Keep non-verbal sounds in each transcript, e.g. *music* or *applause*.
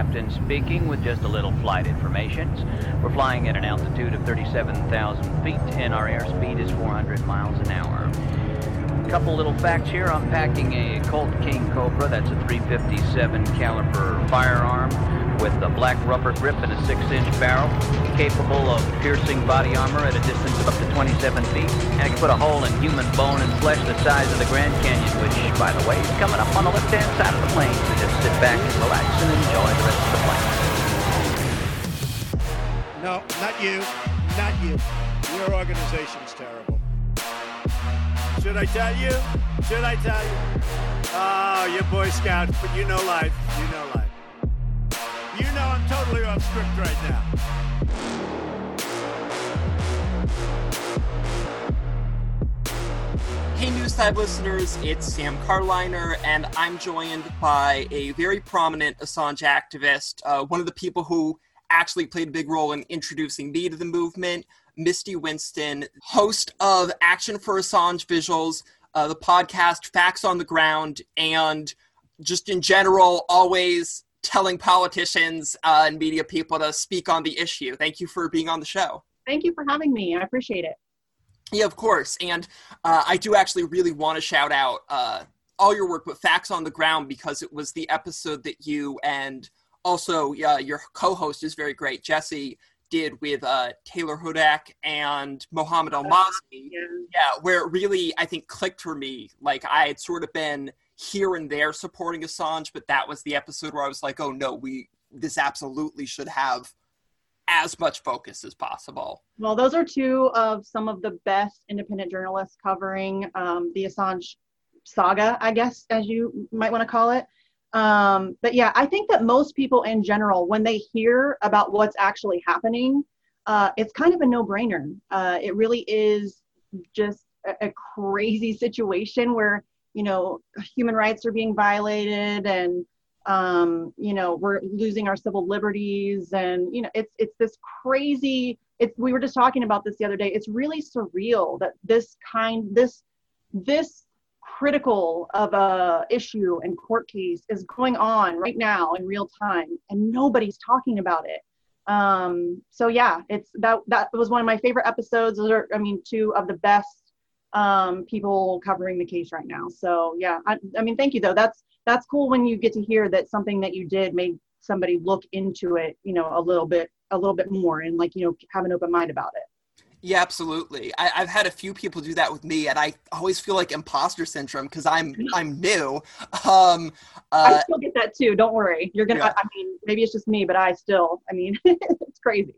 captain speaking with just a little flight information. We're flying at an altitude of 37,000 feet and our airspeed is 400 miles an hour. A couple little facts here. I'm packing a Colt King Cobra. That's a 357 caliber firearm with a black rubber grip and a 6-inch barrel, capable of piercing body armor at a distance of up to 27 feet, and it can put a hole in human bone and flesh the size of the Grand Canyon, which, by the way, is coming up on the left-hand side of the plane. Sit back relax and enjoy the rest of the plane. No, not you. Not you. Your organization's terrible. Should I tell you? Should I tell you? Oh, you're Boy Scouts, but you know life. You know life. You know I'm totally off script right now. Hey, listeners, it's Sam Carliner, and I'm joined by a very prominent Assange activist, uh, one of the people who actually played a big role in introducing me to the movement, Misty Winston, host of Action for Assange Vigils, uh, the podcast Facts on the Ground, and just in general, always telling politicians uh, and media people to speak on the issue. Thank you for being on the show. Thank you for having me. I appreciate it. Yeah, of course. And uh, I do actually really want to shout out uh, all your work with Facts on the Ground because it was the episode that you and also uh, your co host is very great, Jesse, did with uh, Taylor Hudak and Mohammed Al Masri. Yeah. Yeah, where it really, I think, clicked for me. Like I had sort of been here and there supporting Assange, but that was the episode where I was like, oh no, we this absolutely should have as much focus as possible. Well, those are two of some of the best independent journalists covering um, the Assange saga, I guess, as you might want to call it. Um, but yeah, I think that most people in general, when they hear about what's actually happening, uh, it's kind of a no brainer. Uh, it really is just a, a crazy *laughs* situation where, you know, human rights are being violated and um, you know we're losing our civil liberties and you know it's it's this crazy it's we were just talking about this the other day. It's really surreal that this kind this this critical of a issue and court case is going on right now in real time and nobody's talking about it. Um so yeah it's that that was one of my favorite episodes. Those are i mean two of the best um people covering the case right now. So yeah I, I mean thank you though. That's that's cool when you get to hear that something that you did made somebody look into it you know a little bit a little bit more and like you know have an open mind about it Yeah, absolutely. I, I've had a few people do that with me, and I always feel like imposter syndrome because I'm *laughs* I'm new. Um, i uh, still get that too don't worry you're gonna Yeah. I, I mean maybe it's just me but i still i mean *laughs* it's crazy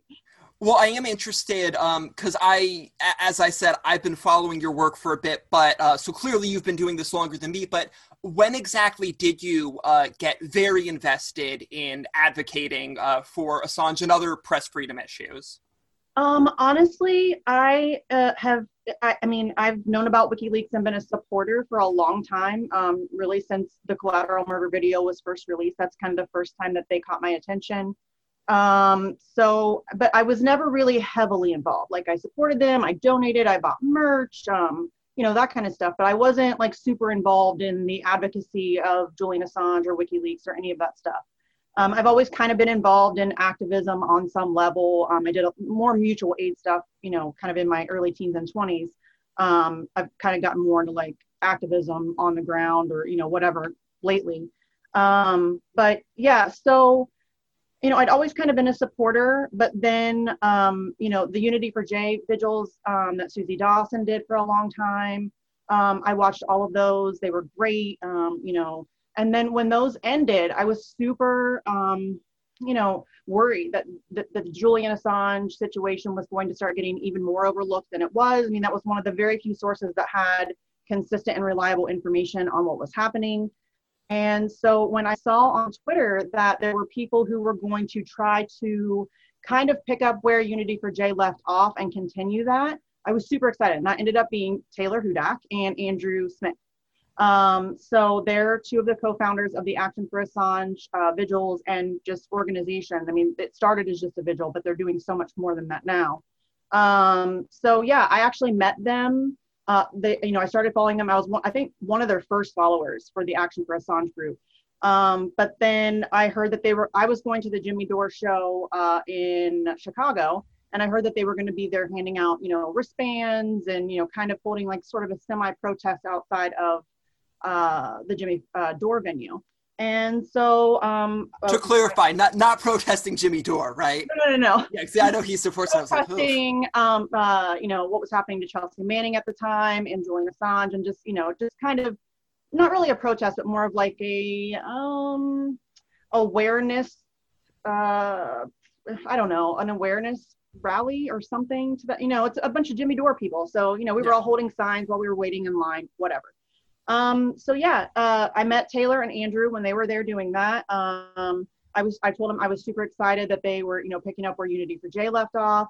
well, I am interested because I, as I said, I've been following your work for a bit, but uh, so clearly you've been doing this longer than me. But when exactly did you uh, get very invested in advocating uh, for Assange and other press freedom issues? Um, honestly, I uh, have. I, I mean, I've known about WikiLeaks and been a supporter for a long time. Um, really, since the collateral murder video was first released, that's kind of the first time that they caught my attention. Um, so, but I was never really heavily involved. Like, I supported them, I donated, I bought merch, um, you know, that kind of stuff. But I wasn't like super involved in the advocacy of Julian Assange or WikiLeaks or any of that stuff. Um, I've always kind of been involved in activism on some level. Um, I did a, more mutual aid stuff, you know, kind of in my early teens and 20s. Um, I've kind of gotten more into like activism on the ground or, you know, whatever lately. Um, but yeah, so, you know, I'd always kind of been a supporter, but then, um, you know, the Unity for J vigils um, that Suzie Dawson did for a long time. Um, I watched all of those. They were great. Um, you know, and then when those ended, I was super, um, you know, worried that, that that the Julian Assange situation was going to start getting even more overlooked than it was. I mean, that was one of the very few sources that had consistent and reliable information on what was happening. And so when I saw on Twitter that there were people who were going to try to kind of pick up where Unity for J left off and continue that, I was super excited. And that ended up being Taylor Hudak and Andrew Smith. Um, so they're two of the co-founders of the Action for Assange uh, vigils and just organization. I mean, it started as just a vigil, but they're doing so much more than that now. Um, so yeah, I actually met them. Uh, they, you know, I started following them. I was, one, I think, one of their first followers for the Action for Assange group. Um, but then I heard that they were, I was going to the Jimmy Dore show uh, in Chicago, and I heard that they were going to be there handing out, you know, wristbands and, you know, kind of holding like sort of a semi protest outside of uh, the Jimmy uh, Dore venue. And so, um, to clarify, not not protesting Jimmy Dore, right? No, no, no. no. Yeah, see, I know he supports. Protesting, like, um, uh, you know, what was happening to Chelsea Manning at the time and Julian Assange, and just, you know, just kind of not really a protest, but more of like a um, awareness. Uh, I don't know, an awareness rally or something to that. You know, it's a bunch of Jimmy Dore people. So you know, we were all holding signs while we were waiting in line, whatever. Um, so yeah, uh, I met Taylor and Andrew when they were there doing that. Um, I was I told them I was super excited that they were you know picking up where Unity for J left off.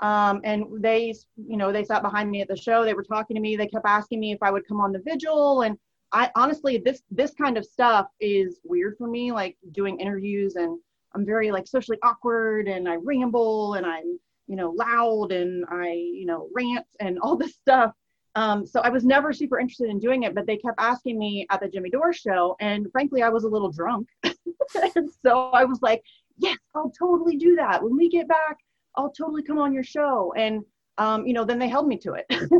Um, and they you know they sat behind me at the show. They were talking to me. They kept asking me if I would come on the vigil and I honestly this this kind of stuff is weird for me, like doing interviews and I'm very like socially awkward and I ramble and I'm you know loud and I you know rant and all this *laughs* stuff. Um, so I was never super interested in doing it, but they kept asking me at the Jimmy Dore show, and frankly, I was a little drunk, and *laughs* so I was like, "Yes, I'll totally do that. When we get back, I'll totally come on your show." And um, you know, then they held me to it. *laughs*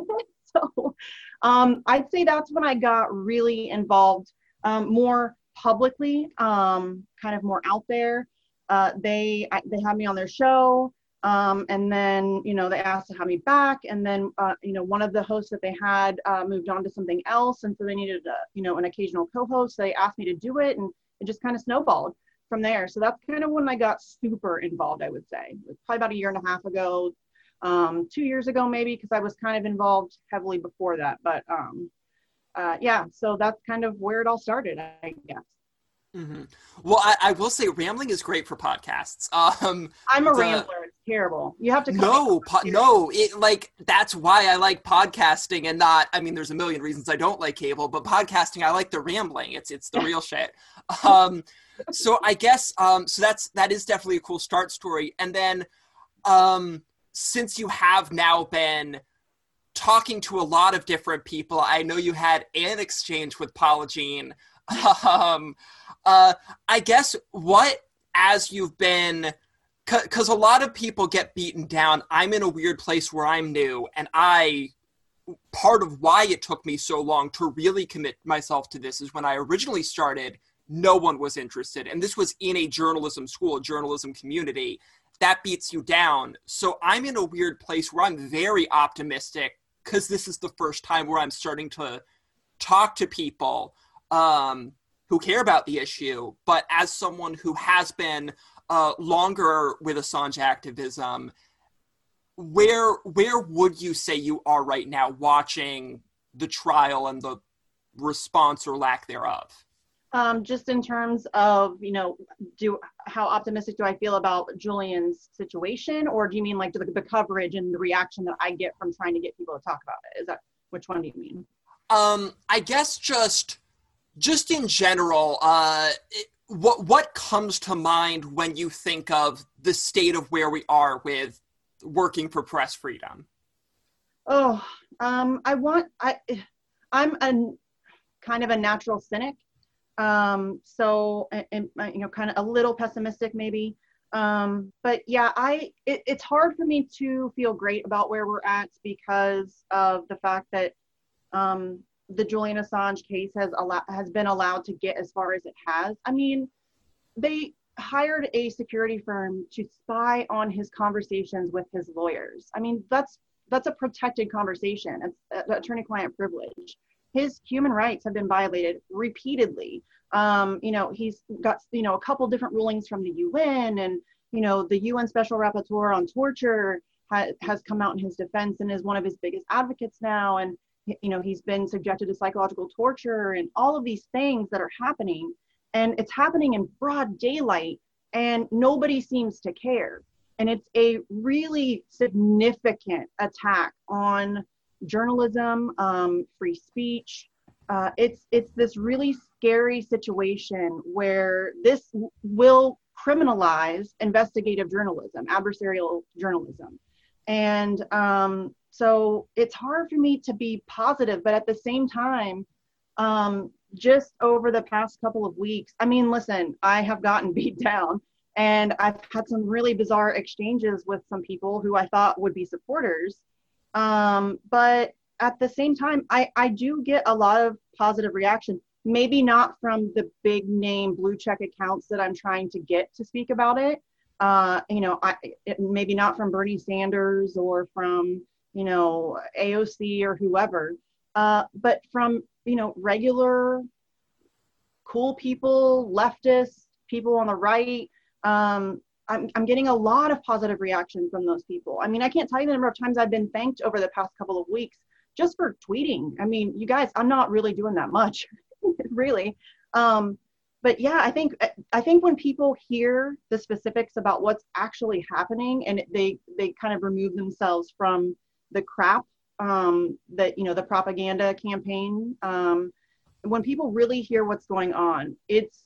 so um, I'd say that's when I got really involved um, more publicly, um, kind of more out there. Uh, they I, they had me on their show, um, and then you know they asked to have me back, and then uh, you know one of the hosts that they had uh, moved on to something else, and so they needed a, you know an occasional co-host. So they asked me to do it, and it just kind of snowballed from there. So that's kind of when I got super involved. I would say probably about a year and a half ago um, two years ago maybe because I was kind of involved heavily before that. But um, uh, yeah, so that's kind of where it all started, I guess. Mm-hmm. Well, I, I, will say rambling is great for podcasts. *laughs* Um, I'm a the, rambler. Terrible. You have to no, po- no. It like that's why I like podcasting and not. I mean, there's a million reasons I don't like cable, but podcasting I like the rambling. It's it's the real shit. Um, so I guess um, so that's that is definitely a cool start story. And then um, since you have now been talking to a lot of different people, I know you had an exchange with Paula *laughs* Jean. Um, uh, I guess what, as you've been, because a lot of people get beaten down, I'm in a weird place where I'm new, and I, part of why it took me so long to really commit myself to this is when I originally started, no one was interested. And this was in a journalism school, a journalism community that beats you down. So I'm in a weird place where I'm very optimistic because this is the first time where I'm starting to talk to people um, who care about the issue. But as someone who has been uh, longer with Assange activism, where where would you say you are right now watching the trial and the response or lack thereof? um, just in terms of you know do how optimistic do i feel about julian's situation? Or do you mean like the, the coverage and the reaction that i get from trying to get people to talk about it? Is that which one do you mean? Um i guess just just in general uh what what comes to mind when you think of the state of where we are with working for press freedom oh um i want i i'm a kind of a natural cynic um, so, and, and, you know, kind of a little pessimistic maybe. Um, but yeah, I it, it's hard for me to feel great about where we're at because of the fact that um, the Julian Assange case has allowed has been allowed to get as far as it has. I mean, they hired a security firm to spy on his conversations with his lawyers. I mean, that's that's a protected conversation. It's uh, attorney-client privilege his human rights have been violated repeatedly. Um, you know, he's got, you know, a couple different rulings from the UN and, you know, the UN Special Rapporteur on torture ha- has come out in his defense and is one of his biggest advocates now. And, you know, he's been subjected to psychological torture and all of these things that are happening. And it's happening in broad daylight and nobody seems to care. And it's a really significant attack on journalism, um, free speech. Uh, it's it's this really scary situation where this w- will criminalize investigative journalism, adversarial journalism, and um, so it's hard for me to be positive. But at the same time, um, just over the past couple of weeks. I mean, listen, I have gotten *laughs* beat down and I've had some really bizarre exchanges with some people who I thought would be supporters. Um, but at the same time, I, I do get a lot of positive reaction. Maybe not from the big name blue check accounts that I'm trying to get to speak about it. Uh, you know, I, it, maybe not from Bernie Sanders or from, you know, AOC or whoever, uh, but from, you know, regular cool people, leftists, people on the right. Um, I'm, I'm getting a lot of positive reaction from those people. I mean, I can't tell you the number of times I've been thanked over the past couple of weeks just for tweeting. I mean, you guys, I'm not really doing that much, *laughs* really. Um, but yeah, I think I think when people hear the specifics about what's actually happening and they they kind of remove themselves from the crap um, that you know the propaganda campaign. Um, when people really hear what's going on, it's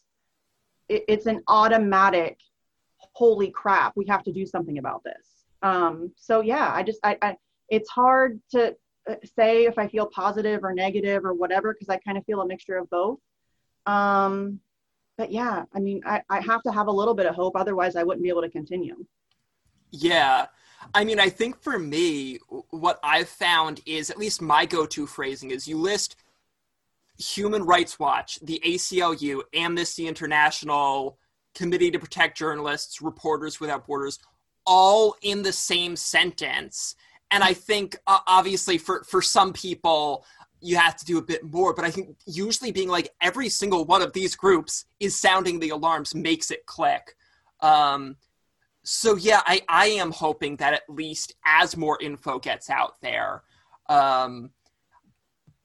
it, it's an automatic holy crap we have to do something about this um, so yeah i just I, I it's hard to uh, say if I feel positive or negative or whatever because I kind of feel a mixture of both. Um, but yeah, I mean, I, I have to have a little bit of hope, otherwise I wouldn't be able to continue. Yeah. I mean, I think for me, what I've found is at least my go to phrasing is you list Human Rights Watch, the ACLU, Amnesty International, Committee to Protect Journalists, Reporters Without Borders, all in the same sentence and I think uh, obviously for for some people you have to do a bit more, but I think usually being like every single one of these groups is sounding the alarms makes it click. Um, so yeah, I I am hoping that at least as more info gets out there. Um,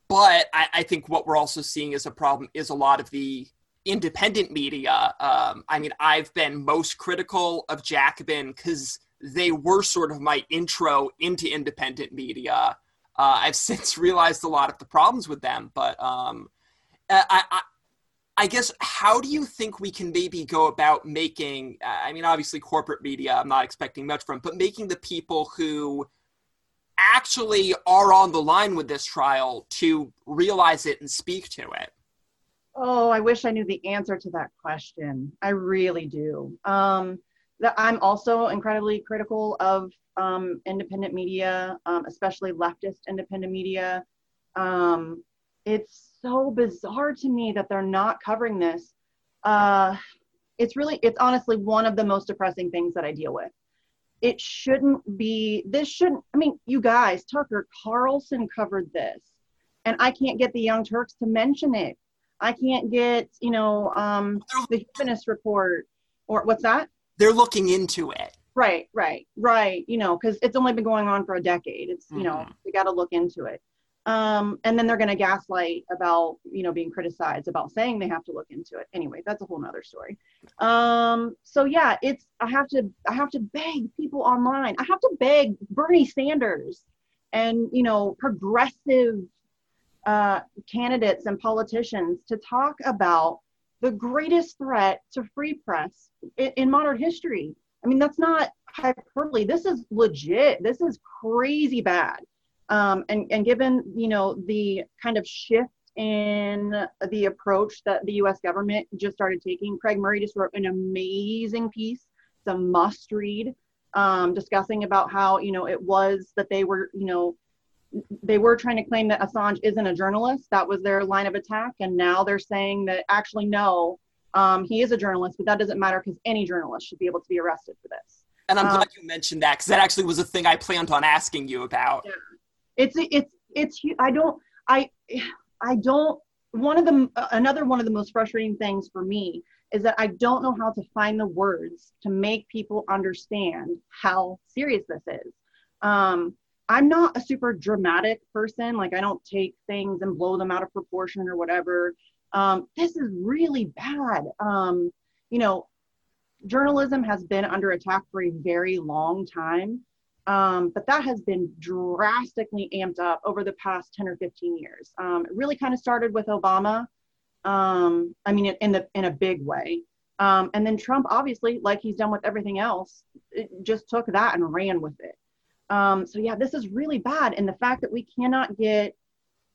but I, I think what we're also seeing as a problem is a lot of the independent media. Um, I mean, I've been most critical of Jacobin because they were sort of my intro into independent media. Uh, I've *laughs* since realized a lot of the problems with them, but um, I, I, I, guess how do you think we can maybe go about making? I mean, obviously, corporate media. I'm not expecting much from, but making the people who actually are on the line with this trial to realize it and speak to it. Oh, I wish I knew the answer to that question. I really do. Um, I'm also incredibly critical of um, independent media, um, especially leftist independent media. Um, it's so bizarre to me that they're not covering this. Uh, it's really, it's honestly one of the most depressing things that I deal with. It shouldn't be, this shouldn't, I mean, you guys, Tucker Carlson covered this, and I can't get the Young Turks to mention it. I can't get, you know, um, the Humanist Report or what's that? they're looking into it. Right, right, right. You know, because it's only been going on for a decade. It's you mm-hmm. know we got to look into it. Um, and then they're going to gaslight about you know being criticized about saying they have to look into it. Anyway, that's a whole nother story. Um, so yeah, it's I have to I have to beg people online. I have to beg Bernie Sanders and you know progressive uh, candidates and politicians to talk about the greatest threat to free press in, in modern history. I mean, that's not hyperbole. This is legit. This is crazy bad. Um, and, and given, you know, the kind of shift in the approach that the US government just started taking, Craig Murray just wrote an amazing piece. It's a must read um, discussing about how, you know, it was that they were, you know, they were trying to claim that Assange isn't a journalist. That was their line of attack. And now they're saying that actually, no, um, he is a journalist, but that doesn't matter because any journalist should be able to be arrested for this. And I'm um, glad you mentioned that because that actually was a thing I planned on asking you about. Yeah. It's, it's, it's, I don't, I, I don't, one of the, another one of the most frustrating things for me is that I don't know how to find the words to make people understand how serious this is. Um, I'm not a super dramatic person. Like I don't take things and blow them out of proportion or whatever. Um, this is really bad. Um, you know, journalism has been under attack for a very long time, um, but that has been drastically amped up over the past 10 or 15 years. Um, it really kind of started with Obama. Um, I mean, in the in a big way. Um, and then Trump, obviously, like he's done with everything else, just took that and ran with it. Um, so yeah, this is really bad. And the fact that we cannot get,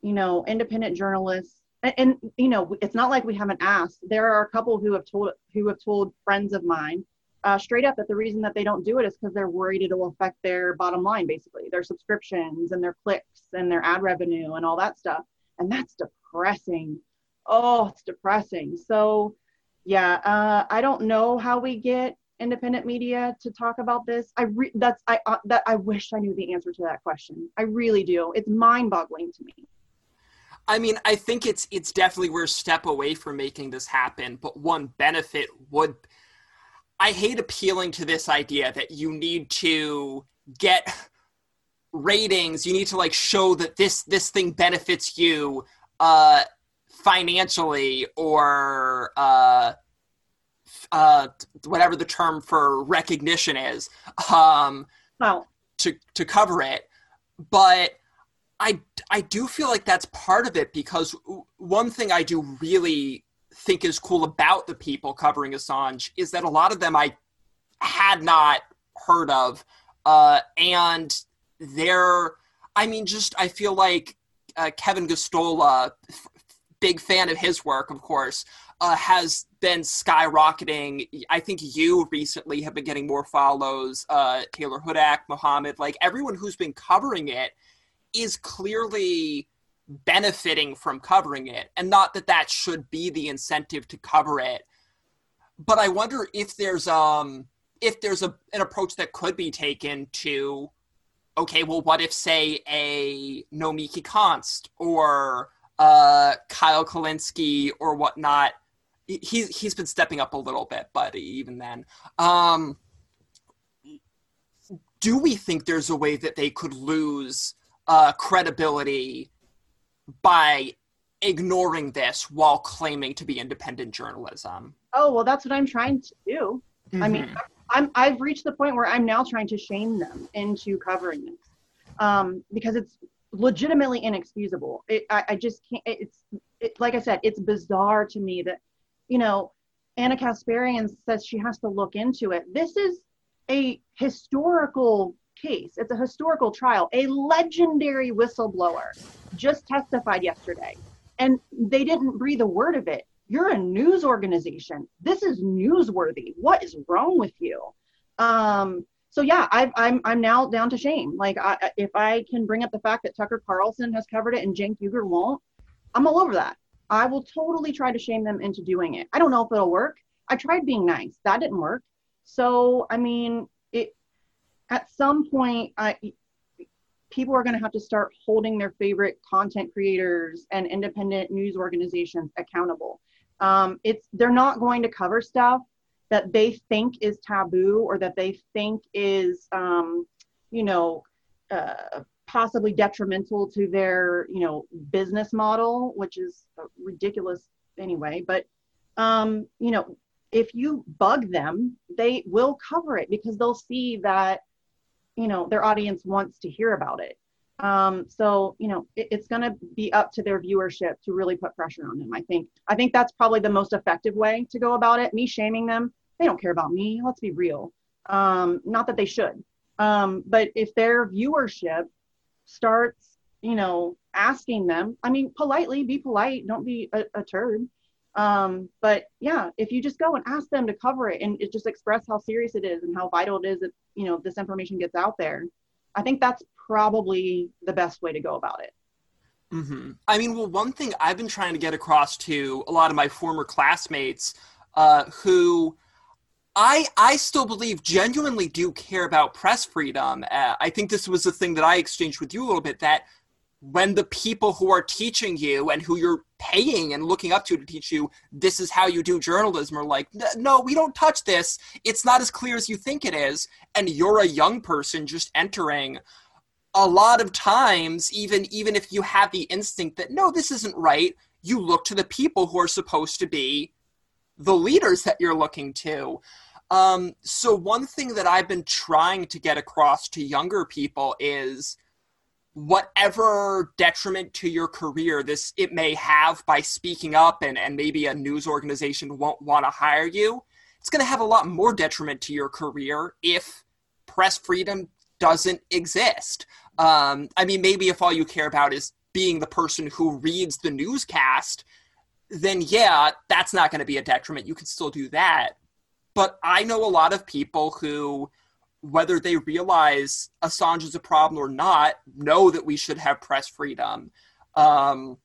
you know, independent journalists and, and you know, it's not like we haven't asked. There are a couple who have told who have told friends of mine uh, straight up that the reason that they don't do it is because they're worried it will affect their bottom line, basically their subscriptions and their clicks and their ad revenue and all that stuff. And that's depressing. Oh, it's depressing. So, yeah, uh, I don't know how we get independent media to talk about this. I re- that's I uh, that I wish I knew the answer to that question. I really do. It's mind-boggling to me. I mean, I think it's it's definitely we're a step away from making this happen, but one benefit would I hate appealing to this idea that you need to get ratings, you need to like show that this this thing benefits you uh financially or uh uh whatever the term for recognition is um well to to cover it. But I I do feel like that's part of it because one thing I do really think is cool about the people covering Assange is that a lot of them I had not heard of, uh, and they're I mean just I feel like uh, Kevin Gosztola, f- big fan of his work, of course, uh, has been skyrocketing. I think you recently have been getting more follows. Uh, Taylor Hudak, Muhammad, like everyone who's been covering it is clearly benefiting from covering it and not that that should be the incentive to cover it. But i wonder if there's um if there's a an approach that could be taken to okay well what if say a nomiki konst or uh kyle kulinski or whatnot? He's he's been stepping up a little bit but even then um do we think there's a way that they could lose uh, credibility by ignoring this while claiming to be independent journalism. Oh, well, that's what I'm trying to do. Mm-hmm. I mean, mm-hmm. I'm, I've reached the point where I'm now trying to shame them into covering this um, because it's legitimately inexcusable. It, I, I, just can't, it's it, like I said, it's bizarre to me that, you know, Ana Kasparian says she has to look into it. This is a historical case. It's a historical trial. A legendary whistleblower just testified yesterday, and they didn't breathe a word of it. You're a news organization. This is newsworthy. What is wrong with you? Um, so yeah, i am I'm, I'm now down to shame. Like, I, if I can bring up the fact that Tucker Carlson has covered it and Cenk Uygur won't, I'm all over that. I will totally try to shame them into doing it. I don't know if it'll work. I tried being nice. That didn't work. So, I mean, at some point, I, people are going to have to start holding their favorite content creators and independent news organizations accountable. Um, it's they're not going to cover stuff that they think is taboo or that they think is, um, you know, uh, possibly detrimental to their, you know, business model, which is ridiculous anyway. But um, you know, if you bug them, they will cover it because they'll see that you know their audience wants to hear about it. Um, so you know it, it's going to be up to their viewership to really put pressure on them. I think i think that's probably the most effective way to go about it. Me shaming them they don't care about me. Let's be real. Um, not that they should. Um, but if their viewership starts you know asking them i mean politely be polite. Don't be a, a turd um, but yeah, if you just go and ask them to cover it and it just express how serious it is and how vital it is that you know this information gets out there, I think that's probably the best way to go about it. Mm-hmm. I mean, well, one thing I've been trying to get across to a lot of my former classmates uh, who I I still believe genuinely do care about press freedom. Uh, I think this was the thing that I exchanged with you a little bit that when the people who are teaching you and who you're paying and looking up to to teach you this is how you do journalism are like no we don't touch this. It's not as clear as you think it is. And you're a young person just entering a lot of times even even if you have the instinct that no this isn't right you look to the people who are supposed to be the leaders that you're looking to. Um, so one thing that i've been trying to get across to younger people is whatever detriment to your career this it may have by speaking up and, and maybe a news organization won't want to hire you it's going to have a lot more detriment to your career if press freedom doesn't exist um, i mean maybe if all you care about is being the person who reads the newscast, then yeah, that's not going to be a detriment. You can still do that. But I know a lot of people who, whether they realize Assange is a problem or not, know that we should have press freedom, um,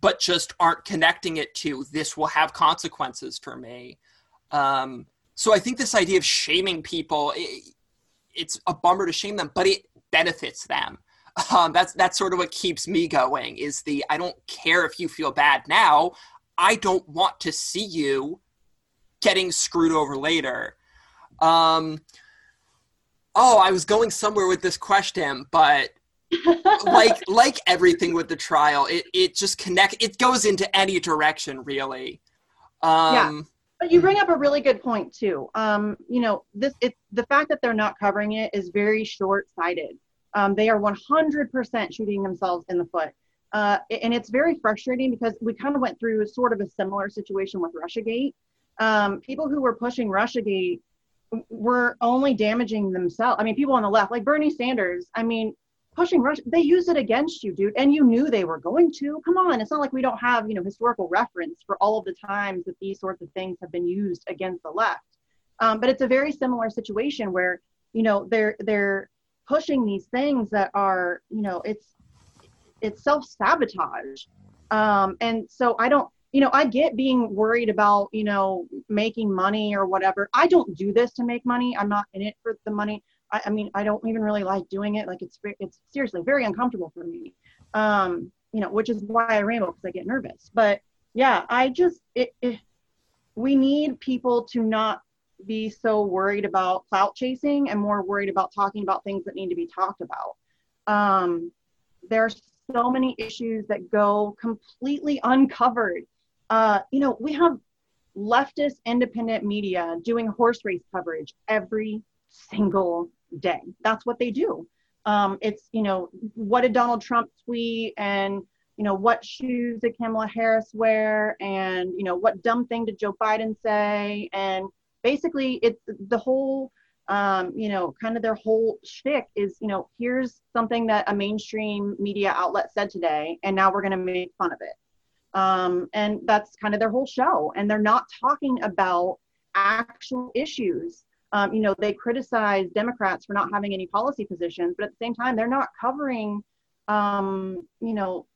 but just aren't connecting it to this will have consequences for me. Um, so I think this idea of shaming people, it, it's a bummer to shame them, but it benefits them. Um, that's that's sort of what keeps me going. Is the I don't care if you feel bad now. I don't want to see you getting screwed over later. Um, oh, I was going somewhere with this question, but like *laughs* like everything with the trial, it it just connect. It goes into any direction, really. Um, yeah. But you bring up a really good point too. Um, you know, this it the fact that they're not covering it is very short-sighted. Um, they are 100% shooting themselves in the foot. Uh, and it's very frustrating because we kind of went through sort of a similar situation with Russiagate um, people who were pushing Russiagate were only damaging themselves. I mean, people on the left, like Bernie Sanders, I mean, pushing Russia, they used it against you, dude, and you knew they were going to. Come on, it's not like we don't have, you know, historical reference for all of the times that these sorts of things have been used against the left. Um, but it's a very similar situation where, you know, they're they're pushing these things that are, you know, it's it's self sabotage. Um, and so I don't you know, I get being worried about, you know, making money or whatever. I don't do this to make money. I'm not in it for the money. I, I mean, I don't even really like doing it. Like it's, it's seriously very uncomfortable for me. Um, you know, which is why I ramble because I get nervous. But yeah, I just, it, it, we need people to not be so worried about clout chasing and more worried about talking about things that need to be talked about. Um, there's so many issues that go completely uncovered uh, you know, we have leftist independent media doing horse race coverage every single day. That's what they do. Um, it's, you know, what did Donald Trump tweet and, you know, what shoes did Kamala Harris wear and, you know, what dumb thing did Joe Biden say? And basically, it's the whole, um, you know, kind of their whole shtick is, you know, here's something that a mainstream media outlet said today, and now we're going to make fun of it. Um, and that's kind of their whole show. And they're not talking about actual issues. Um, you know, they criticize Democrats for not having any policy positions, but at the same time, they're not covering, um, you know,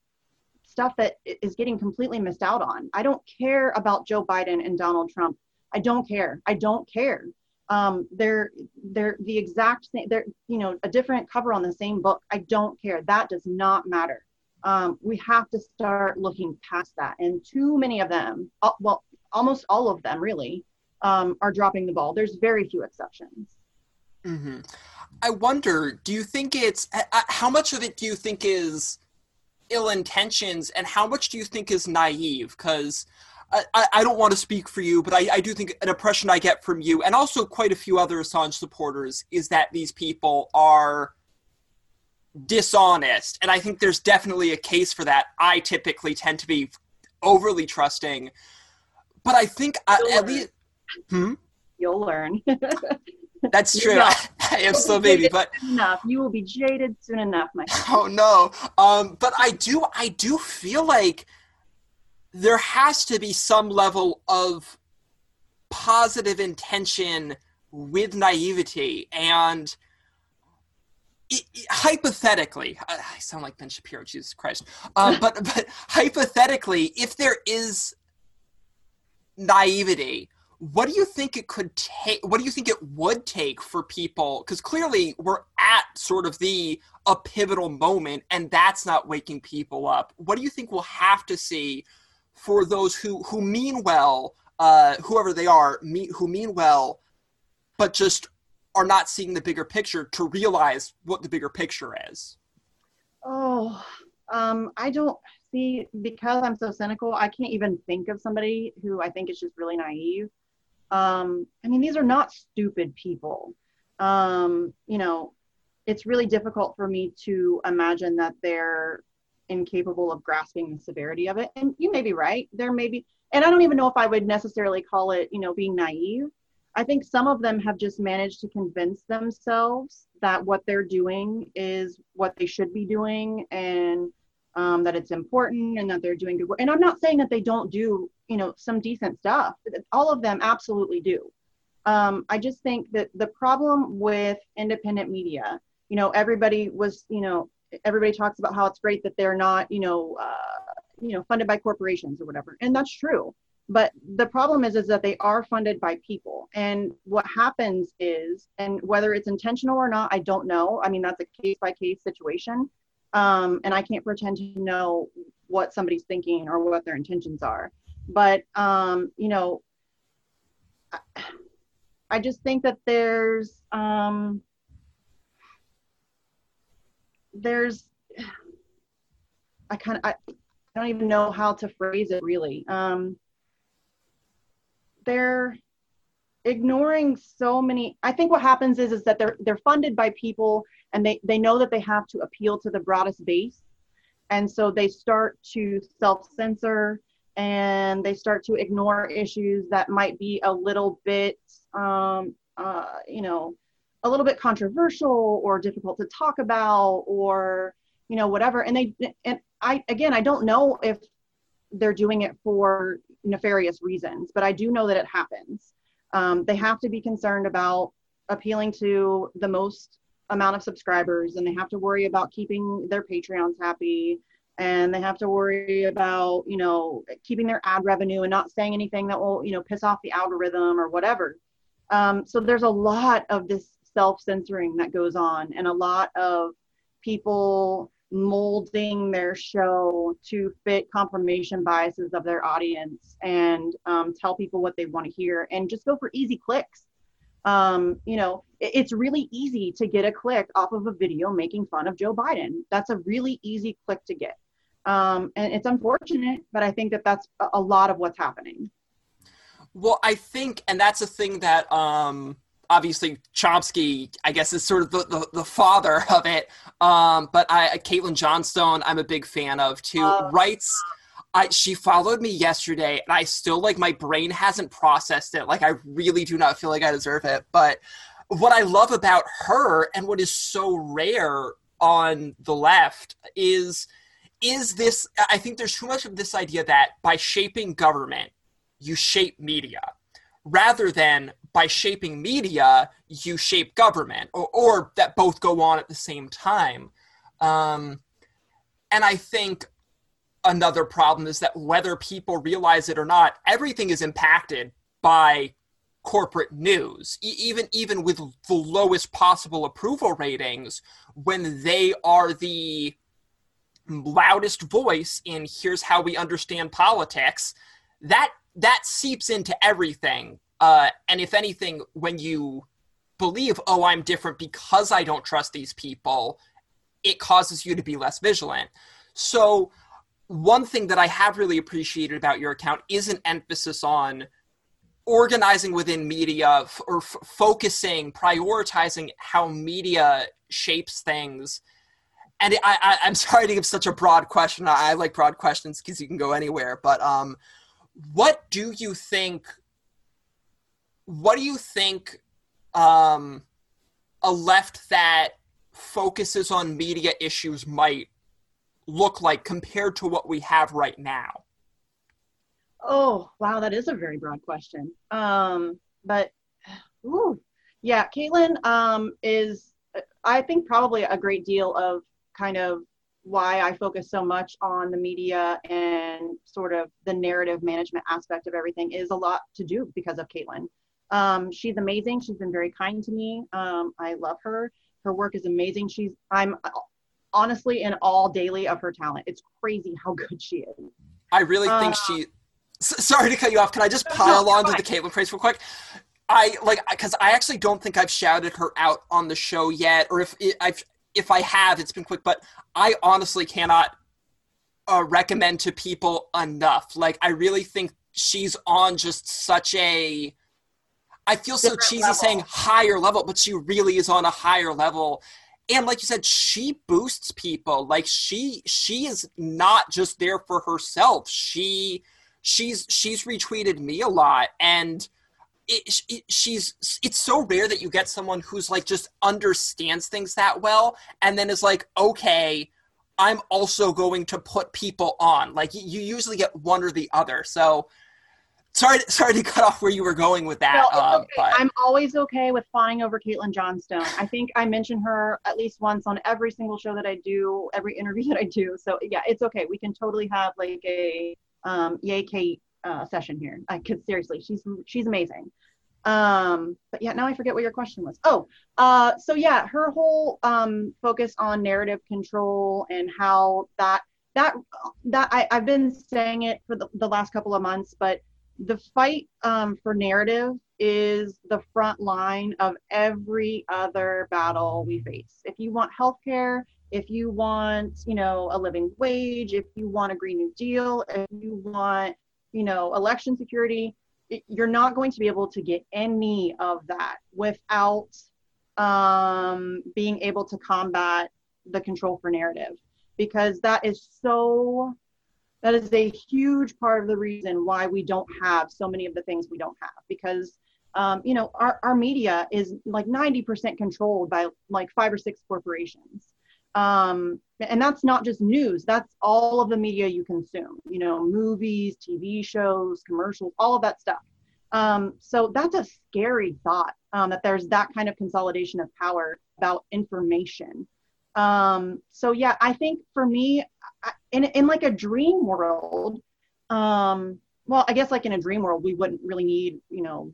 stuff that is getting completely missed out on. I don't care about Joe Biden and Donald Trump. I don't care. I don't care. Um, they're they're the exact same. They're you know a different cover on the same book. I don't care. That does not matter um, we have to start looking past that. And too many of them, uh, well, almost all of them really, um, are dropping the ball. There's very few exceptions. Mm-hmm. I wonder, do you think it's, how much of it do you think is ill intentions and how much do you think is naive? Because I, I, don't want to speak for you, but I, I do think an impression I get from you and also quite a few other Assange supporters is that these people are dishonest. And I think there's definitely a case for that. I typically tend to be overly trusting. But I think uh, at least. Hmm? You'll learn. *laughs* *laughs* That's true. *laughs* I am still baby, but enough. You will be jaded soon enough, my friend. Oh no. Um, but I do I do feel like there has to be some level of positive intention with naivety and hypothetically, I sound like Ben Shapiro, Jesus Christ. Um, *laughs* but but hypothetically, if there is naivety, what do you think it could take? What do you think it would take for people? Because clearly, we're at sort of the a pivotal moment, and that's not waking people up. What do you think we'll have to see for those who who mean well, uh, whoever they are, mean, who mean well, but just are not seeing the bigger picture to realize what the bigger picture is? Oh, um, I don't see because I'm so cynical. I can't even think of somebody who I think is just really naive. Um, I mean, these are not stupid people. Um, you know, it's really difficult for me to imagine that they're incapable of grasping the severity of it. And you may be right. There may be, and I don't even know if I would necessarily call it, you know, being naive. I think some of them have just managed to convince themselves that what they're doing is what they should be doing. And um, that it's important and that they're doing good work. And I'm not saying that they don't do, you know, some decent stuff. All of them absolutely do. Um, I just think that the problem with independent media, you know, everybody was, you know, everybody talks about how it's great that they're not, you know, uh, you know, funded by corporations or whatever, and that's true. But the problem is, is that they are funded by people, and what happens is, and whether it's intentional or not, I don't know. I mean, that's a case by case situation um, and I can't pretend to know what somebody's thinking or what their intentions are. But um, you know, I, just think that there's um, there's I kind of I, I don't even know how to phrase it really. Um, they're ignoring so many i think what happens is is that they're they're funded by people and they they know that they have to appeal to the broadest base. And so they start to self-censor and they start to ignore issues that might be a little bit um, uh, you know a little bit controversial or difficult to talk about or you know whatever. And they and i again i don't know if they're doing it for nefarious reasons but i do know that it happens. Um, they have to be concerned about appealing to the most amount of subscribers and they have to worry about keeping their patreons happy and they have to worry about you know keeping their ad revenue and not saying anything that will you know piss off the algorithm or whatever. Um, so there's a lot of this self-censoring that goes on and a lot of people molding their show to fit confirmation biases of their audience and um, tell people what they want to hear and just go for easy clicks. Um, you know, it, it's really easy to get a click off of a video making fun of Joe Biden. That's a really easy click to get. Um, and it's unfortunate, but I think that that's a, a lot of what's happening. Well, I think, and that's a thing that um, obviously Chomsky, I guess, is sort of the, the, the father *laughs* of it. Um, but I, Caitlin Johnstone, I'm a big fan of too. Uh, writes, I she followed me yesterday, and I still like my brain hasn't processed it. Like I really do not feel like I deserve it. But what I love about her and what is so rare on the left is is this I think there's too much of this idea that by shaping government, you shape media rather than by shaping media, you shape government, or, or that both go on at the same time. Um, and I think another problem is that whether people realize it or not, everything is impacted by corporate news, e- even even with the lowest possible approval ratings, when they are the loudest voice in here's how we understand politics, that that seeps into everything. Uh, and if anything, when you believe, oh, I'm different because I don't trust these people, it causes you to be less vigilant. So, one thing that I have really appreciated about your account is an emphasis on organizing within media f- or f- focusing, prioritizing how media shapes things. And I, am *laughs* sorry to give such a broad question. I, I like broad questions because you can go anywhere. But um, what do you think what do you think um, a left that focuses on media issues might look like compared to what we have right now oh wow that is a very broad question um, but ooh, yeah caitlin um, is i think probably a great deal of kind of why I focus so much on the media and sort of the narrative management aspect of everything is a lot to do because of Caitlin. Um, she's amazing. She's been very kind to me. Um, I love her. Her work is amazing. She's I'm honestly in all daily of her talent. It's crazy how *laughs* good she is. I really uh, think she. sorry to cut you off. Can I just *laughs* pile no, on to the Caitlin praise real quick? I like because I actually don't think I've shouted her out on the show yet, or if it, I've if I have, it's been quick, but I honestly cannot uh, recommend to people enough. Like, I really think she's on just such a. I feel so cheesy level. saying higher level, but she really is on a higher level. And like you said, she boosts people. Like she she is not just there for herself. She she's she's retweeted me a lot and it, it, she's it's so rare that you get someone who's like just understands things that well and then is like okay I'm also going to put people on. Like you usually get one or the other. So sorry, sorry to cut off where you were going with that. No, um, okay. but I'm always okay with flying over Caitlin Johnstone. I think I mention her at least once on every single show that I do, every interview *laughs* that I do. So yeah, it's okay. We can totally have like a um, yay Kate uh, session here. I could seriously, she's she's amazing. Um, but yeah, now I forget what your question was. Oh, uh, so yeah, her whole um, focus on narrative control and how that that that I, I've been saying it for the, the last couple of months, but the fight um, for narrative is the front line of every other battle we face. If you want healthcare, if you want, you know, a living wage, if you want a Green New Deal, if you want, you know, election security, it, you're not going to be able to get any of that without um, being able to combat the control for narrative because that is so that is a huge part of the reason why we don't have so many of the things we don't have because um, you know our, our media is like 90% controlled by like five or six corporations. Um, and that's not just news that's all of the media you consume you know movies tv shows commercials all of that stuff. Um, so that's a scary thought um, that there's that kind of consolidation of power about information um, so yeah i think for me in, in like a dream world um, well i guess like in a dream world we wouldn't really need you know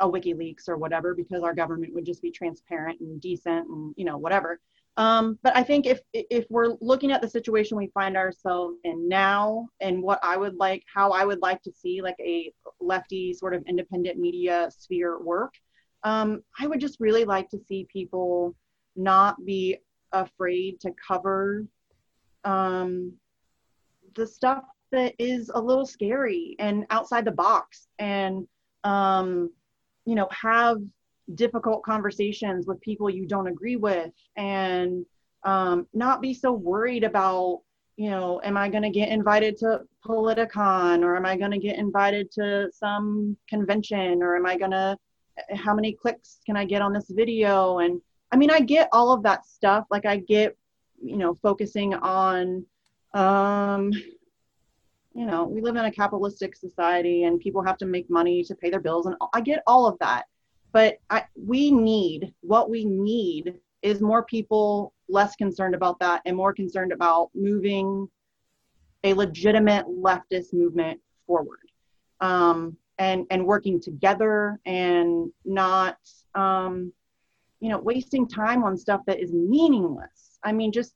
a wikileaks or whatever because our government would just be transparent and decent and you know whatever. Um, but I think if if we're looking at the situation we find ourselves in now and what I would like, how I would like to see like a lefty sort of independent media sphere work, um, I would just really like to see people not be afraid to cover um, the stuff that is a little scary and outside the box and um, you know have difficult conversations with people you don't agree with and um, not be so worried about you know am i going to get invited to politicon or am i going to get invited to some convention or am i going to how many clicks can i get on this video? And i mean i get all of that stuff. Like i get you know focusing on um you know we live in a capitalistic society and people have to make money to pay their bills and i get all of that. But I, we need what we need is more people less concerned about that and more concerned about moving a legitimate leftist movement forward. Um, and and working together and not um, you know wasting time on stuff that is meaningless i mean just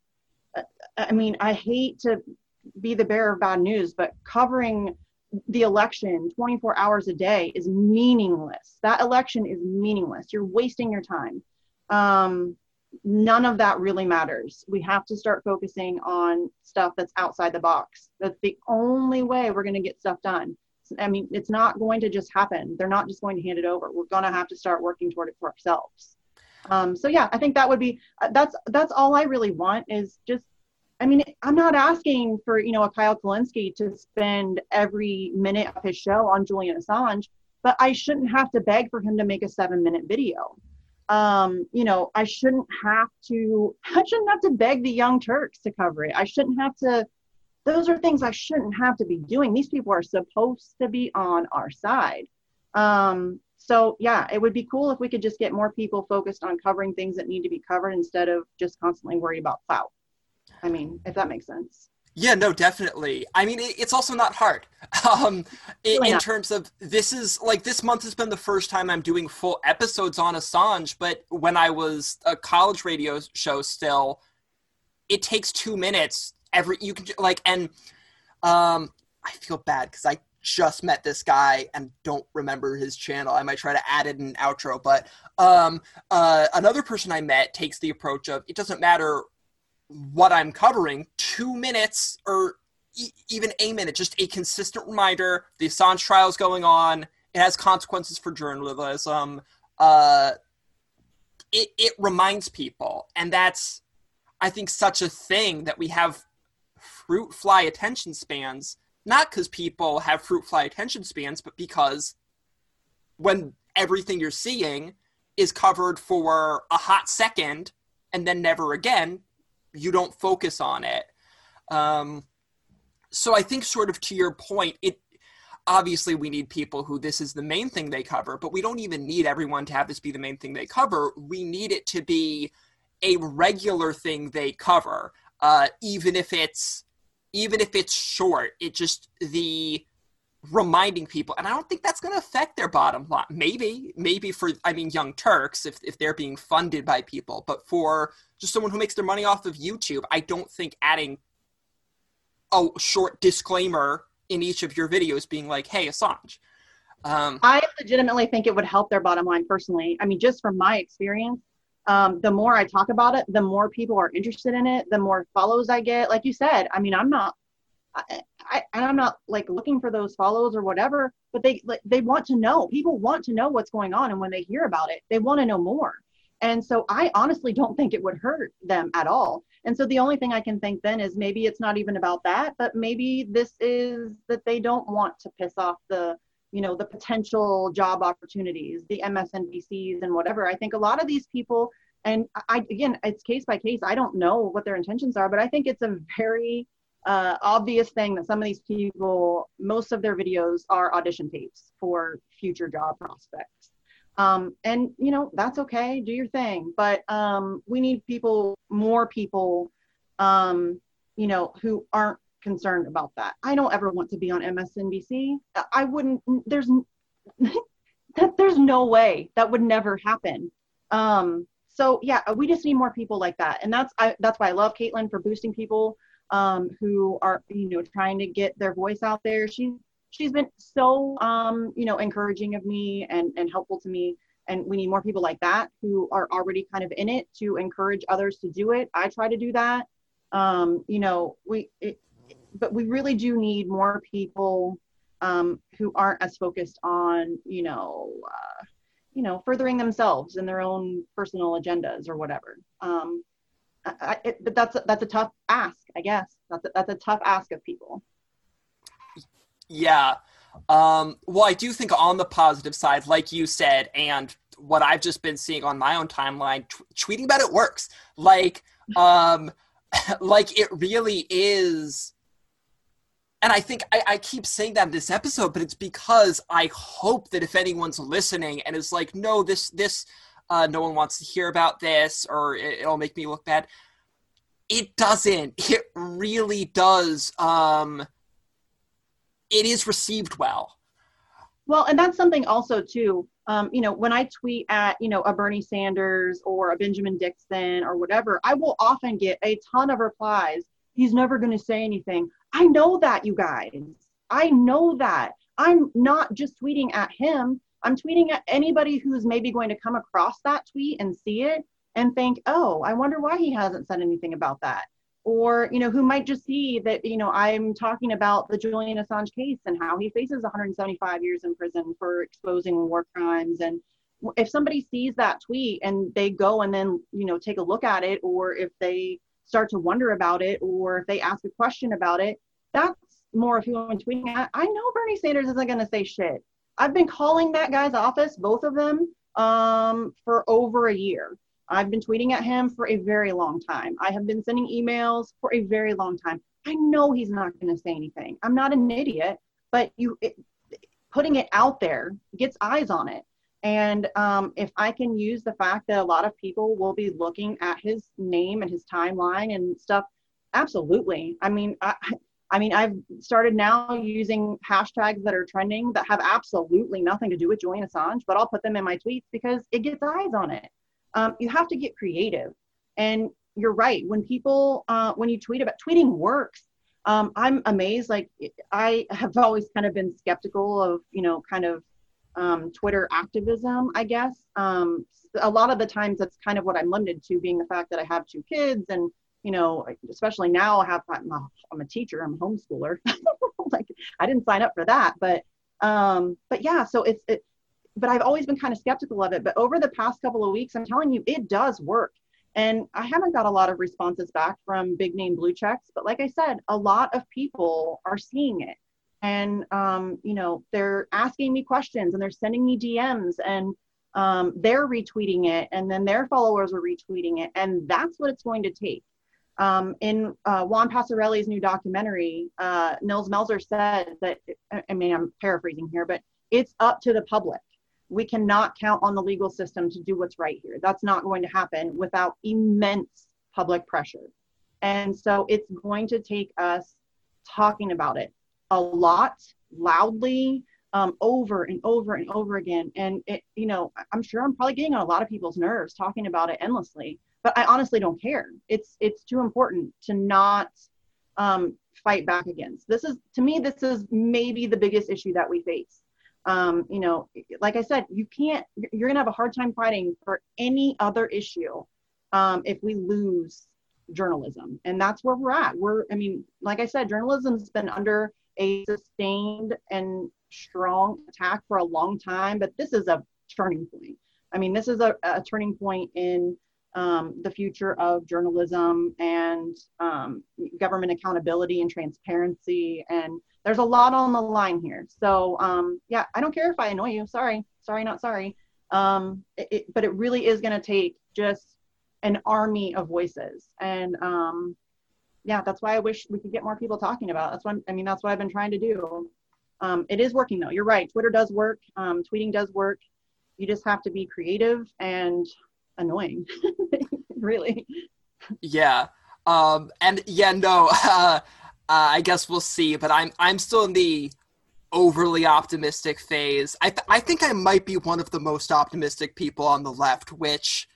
uh, i mean i hate to be the bearer of bad news but covering the election 24 hours a day is meaningless. That election is meaningless. You're wasting your time. Um, none of that really matters. We have to start focusing on stuff that's outside the box. That's the only way we're going to get stuff done. I mean, it's not going to just happen. They're not just going to hand it over. We're going to have to start working toward it for ourselves. Um, so yeah, I think that would be uh, that's that's all I really want is just I mean, I'm not asking for, you know, a Kyle Kulinski to spend every minute of his show on Julian Assange, but I shouldn't have to beg for him to make a seven minute video. Um, you know, I shouldn't have to, *laughs* I shouldn't have to beg the Young Turks to cover it. I shouldn't have to, those are things I shouldn't have to be doing. These people are supposed to be on our side. Um, so yeah, it would be cool if we could just get more people focused on covering things that need to be covered instead of just constantly worried about clout. I mean, if that makes sense. Yeah, no, definitely. I mean, it's also not hard. *laughs* Um, in, in terms of this is like this month has been the first time I'm doing full episodes on Assange, but when I was a college radio show still, it takes two minutes every you can like and um I feel bad because I just met this guy and don't remember his channel. I might try to add it in an outro, but um, uh, another person I met takes the approach of it doesn't matter what I'm covering, two minutes or e- even a minute, just a consistent reminder the Assange trial is going on. It has consequences for journalism. Uh, it, it reminds people. And that's, I think, such a thing that we have fruit fly attention spans, not because people have fruit fly attention spans, but because when everything you're seeing is covered for a hot second and then never again, you don't focus on it. Um, so I think, sort of to your point, it obviously we need people who this is the main thing they cover, but we don't even need everyone to have this be the main thing they cover. We need it to be a regular thing they cover, uh, even if it's even if it's short. It just the reminding people and i don't think that's going to affect their bottom line maybe maybe for i mean young turks if, if they're being funded by people but for just someone who makes their money off of youtube i don't think adding a short disclaimer in each of your videos being like hey assange um, i legitimately think it would help their bottom line personally i mean just from my experience um, the more i talk about it the more people are interested in it the more follows i get like you said i mean i'm not I, I, I'm not like looking for those follows or whatever, but they like they want to know. People want to know what's going on, and when they hear about it, they want to know more. And so I honestly don't think it would hurt them at all. And so the only thing I can think then is maybe it's not even about that, but maybe this is that they don't want to piss off the you know the potential job opportunities, the MSNBCs and whatever. I think a lot of these people and I again it's case by case. I don't know what their intentions are, but I think it's a very uh, obvious thing that some of these people, most of their videos are audition tapes for future job prospects. Um, and you know that's okay, do your thing. But um, we need people, more people, um, you know, who aren't concerned about that. I don't ever want to be on MSNBC. I wouldn't. There's *laughs* that. there's no way that would never happen. Um, so yeah, we just need more people like that, and that's I, that's why I love Caitlin for boosting people um, who are you know trying to get their voice out there. She she's been so um, you know encouraging of me and and helpful to me. And we need more people like that who are already kind of in it to encourage others to do it. I try to do that. Um, you know, we it, but we really do need more people um, who aren't as focused on you know uh, you know furthering themselves and their own personal agendas or whatever um, I, it, but that's that's a tough ask, I guess. That's a, that's a tough ask of people. Yeah. Um, well, I do think on the positive side, like you said, and what I've just been seeing on my own timeline, t- tweeting about it works. Like, um, *laughs* like it really is. And I think I, I keep saying that in this episode, but it's because I hope that if anyone's listening and is like, no, this this uh, no one wants to hear about this or it, will make me look bad it doesn't. It really does um it is received well. Well and that's something also too um, you know when i tweet at you know a bernie sanders or a benjamin dixon or whatever i will often get a ton of replies. He's never going to say anything i know that you guys i know that i'm not just tweeting at him I'm tweeting at anybody who's maybe going to come across that tweet and see it and think, oh, I wonder why he hasn't said anything about that. Or, you know, who might just see that, you know, I'm talking about the Julian Assange case and how he faces 175 years in prison for exposing war crimes. And if somebody sees that tweet and they go and then, you know, take a look at it, or if they start to wonder about it, or if they ask a question about it, that's more of who I'm tweeting at. I know Bernie Sanders isn't going to say shit. I've been calling that guy's office, both of them, um, for over a year. I've been tweeting at him for a very long time. I have been sending emails for a very long time. I know he's not going to say anything. I'm not an idiot, but you it, putting it out there gets eyes on it. And um, if I can use the fact that a lot of people will be looking at his name and his timeline and stuff, absolutely. I mean, I, I mean, I've started now using hashtags that are trending that have absolutely nothing to do with Julian Assange, but I'll put them in my tweets because it gets eyes on it. Um, you have to get creative. And you're right. When people, uh, when you tweet about tweeting works, um, I'm amazed. Like I have always kind of been skeptical of, you know, kind of um, Twitter activism, I guess. Um, a lot of the times that's kind of what I'm limited to being the fact that I have two kids and you know, especially now I have, I'm a, I'm a teacher, I'm a homeschooler. *laughs* like I didn't sign up for that, but, um, but yeah, so it's, it, but I've always been kind of skeptical of it. But over the past couple of weeks, I'm telling you, it does work. And I haven't got a lot of responses back from big name blue checks, but like I said, a lot of people are seeing it. And, um, you know, they're asking me questions and they're sending me DMs and um, they're retweeting it and then their followers are retweeting it. And that's what it's going to take Um, in uh, Juan Passarelli's new documentary, uh, Nils Melzer said that, I mean, I'm paraphrasing here, but it's up to the public. We cannot count on the legal system to do what's right here. That's not going to happen without immense public pressure. And so it's going to take us talking about it a lot, loudly, um, over and over and over again. And it, you know, I'm sure I'm probably getting on a lot of people's nerves talking about it endlessly, but I honestly don't care. It's it's too important to not um, fight back against. This is to me, this is maybe the biggest issue that we face. Um, you know, like I said, you can't. You're gonna have a hard time fighting for any other issue um, if we lose journalism, and that's where we're at. We're, I mean, like I said, journalism's been under a sustained and strong attack for a long time, but this is a turning point. I mean, this is a, a turning point in um, the future of journalism and um, government accountability and transparency. And there's a lot on the line here. So, um, yeah, I don't care if I annoy you. Sorry, sorry, not sorry. Um, it, it, but it really is going to take just an army of voices. And um, yeah, that's why I wish we could get more people talking about. That's what I mean. That's what I've been trying to do. Um, it is working though. You're right. Twitter does work. Um, tweeting does work. You just have to be creative and annoying, *laughs* really. Yeah. Um, and yeah, no. *laughs* Uh, uh, I guess we'll see. But I'm I'm still in the overly optimistic phase. I th- I think I might be one of the most optimistic people on the left, which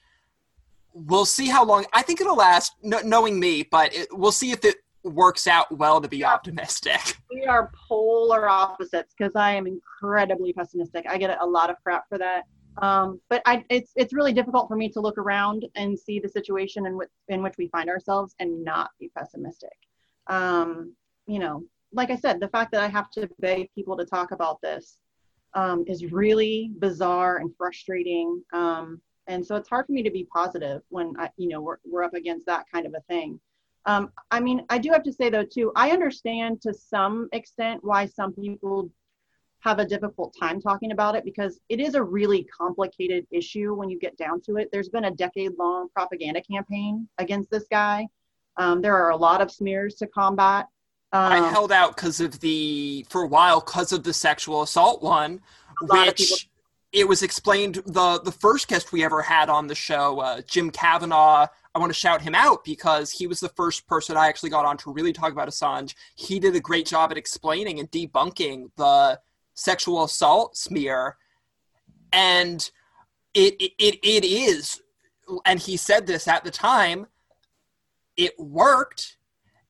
we'll see how long. I think it'll last, no, knowing me, but it, we'll see if it works out well to be yeah. optimistic. *laughs* We are polar opposites because I am incredibly pessimistic. I get a lot of crap for that. Um, but I, it's it's really difficult for me to look around and see the situation in which in which we find ourselves and not be pessimistic. Um, you know, like I said, the fact that I have to beg people to talk about this um, is really bizarre and frustrating. Um, and so it's hard for me to be positive when I, you know we're, we're up against that kind of a thing um, I mean, I do have to say though too, I understand to some extent why some people have a difficult time talking about it because it is a really complicated issue when you get down to it. There's been a decade long propaganda campaign against this guy. Um, there are a lot of smears to combat. Um, I held out because of the, for a while, because of the sexual assault one, which it was explained the the first guest we ever had on the show, uh, Jim Kavanaugh. I want to shout him out because he was the first person I actually got on to really talk about Assange. He did a great job at explaining and debunking the sexual assault smear, and it it, it, it is, and he said this at the time. It worked,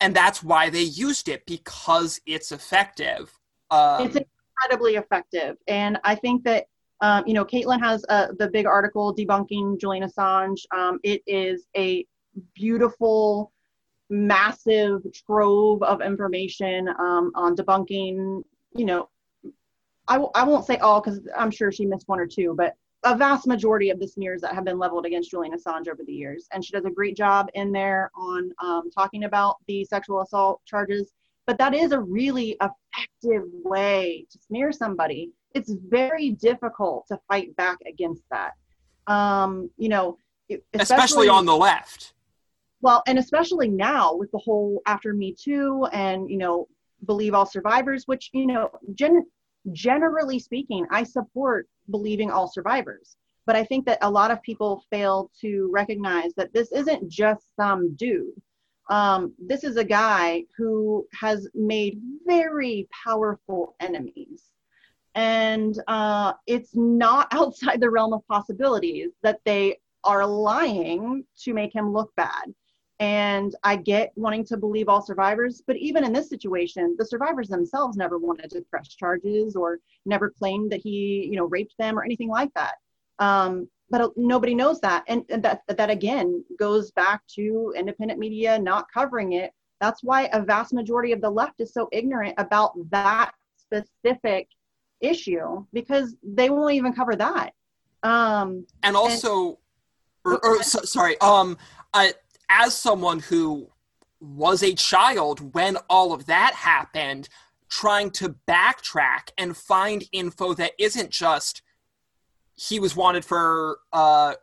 and that's why they used it because it's effective. Um, it's incredibly effective, and I think that um, you know, Caitlin has uh, the big article debunking Julian Assange. Um, it is a beautiful, massive trove of information um, on debunking. You know, I w- I won't say all because I'm sure she missed one or two, but a vast majority of the smears that have been leveled against Julian Assange over the years. And she does a great job in there on um, talking about the sexual assault charges. But that is a really effective way to smear somebody it's very difficult to fight back against that. Um, you know, especially, especially on the left. Well, and especially now with the whole after Me Too and you know, believe all survivors, which you know, gen- generally speaking, I support believing all survivors. But I think that a lot of people fail to recognize that this isn't just some dude. Um, this is a guy who has made very powerful enemies and uh, it's not *laughs* outside the realm of possibilities that they are lying to make him look bad. And I get wanting to believe all survivors, but even in this situation, the survivors themselves never wanted to press charges or never claimed that he, you know, raped them or anything like that. Um, but nobody knows that, and, and that that again goes back to independent media not covering it. That's why a vast majority of the left is so ignorant about that specific issue because they won't even cover that. Um, and also, and, or, or so, sorry, um, I, as someone who was a child when all of that happened, trying to backtrack and find info that isn't just he was wanted for uh,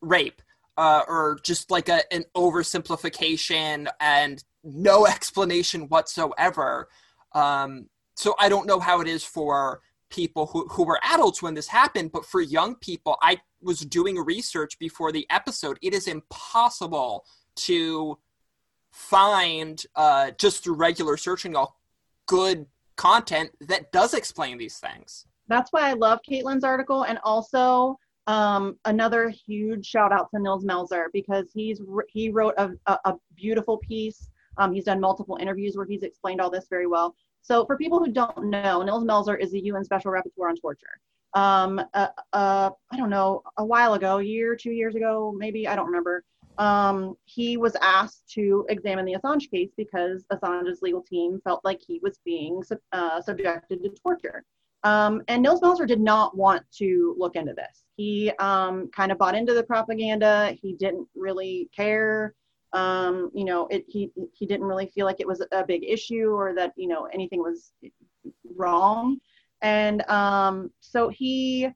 rape. uh, or just like a, an oversimplification and no *laughs* explanation whatsoever. Um, so I don't know how it is for people who, who were adults when this happened, but for young people, I was doing research before the episode. It is impossible to find uh, just through regular searching all good content that does explain these things. That's why I love Caitlin's article, and also um, another huge shout out to Nils Melzer because he's he wrote a, a, a beautiful piece. Um, he's done multiple interviews where he's explained all this very well. So for people who don't know, Nils Melzer is the UN Special Rapporteur on Torture. Um, uh, uh, I don't know, a while ago, a year, two years ago, maybe, I don't remember, um, he was asked to examine the Assange case because Assange's legal team felt like he was being uh, subjected to torture. Um, and Nils Melzer did not want to look into this. He um, kind of bought into the propaganda. He didn't really care. Um, you know, it, he he didn't really feel like it was a big issue or that you know anything was wrong. And um, so he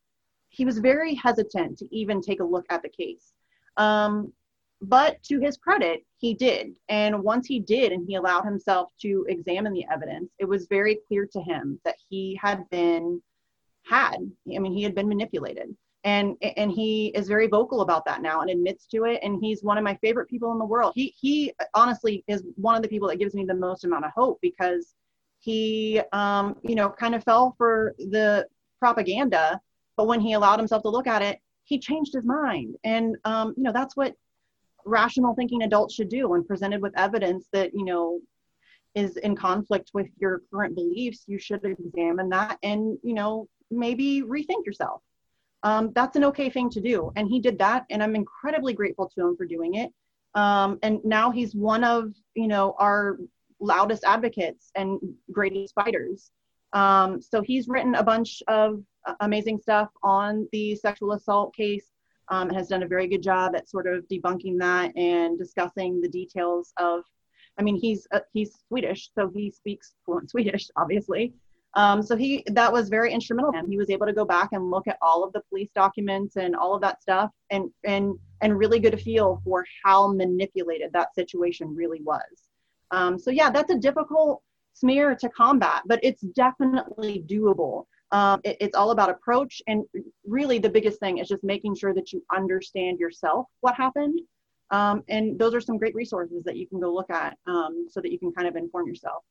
he was very hesitant to even take a look at the case. Um, but to his credit, he did. And once he did, and he allowed himself to examine the evidence, it was very clear to him that he had been had. I mean, he had been manipulated. And and he is very vocal about that now and admits to it. And he's one of my favorite people in the world. He he honestly is one of the people that gives me the most amount of hope because he um, you know kind of fell for the propaganda, but when he allowed himself to look at it, he changed his mind. And um, you know that's what rational thinking adults should do when presented with evidence that you know is in conflict with your current beliefs you should examine that and you know maybe rethink yourself um, that's an okay thing to do and he did that and i'm incredibly grateful to him for doing it um, and now he's one of you know our loudest advocates and greatest fighters um, so he's written a bunch of amazing stuff on the sexual assault case um, has done a very good job at sort of debunking that and discussing the details of. I mean, he's uh, he's Swedish, so he speaks fluent Swedish, *laughs* obviously. Um, so he that was very instrumental. And he was able to go back and look at all of the police documents and all of that stuff, and and and really get a feel for how manipulated that situation really was. Um, so yeah, that's a difficult smear to combat, but it's definitely doable. Um, it, it's all about approach. And really, the biggest thing is just making sure that you understand yourself what happened. Um, and those are some great resources that you can go look at um, so that you can kind of inform yourself.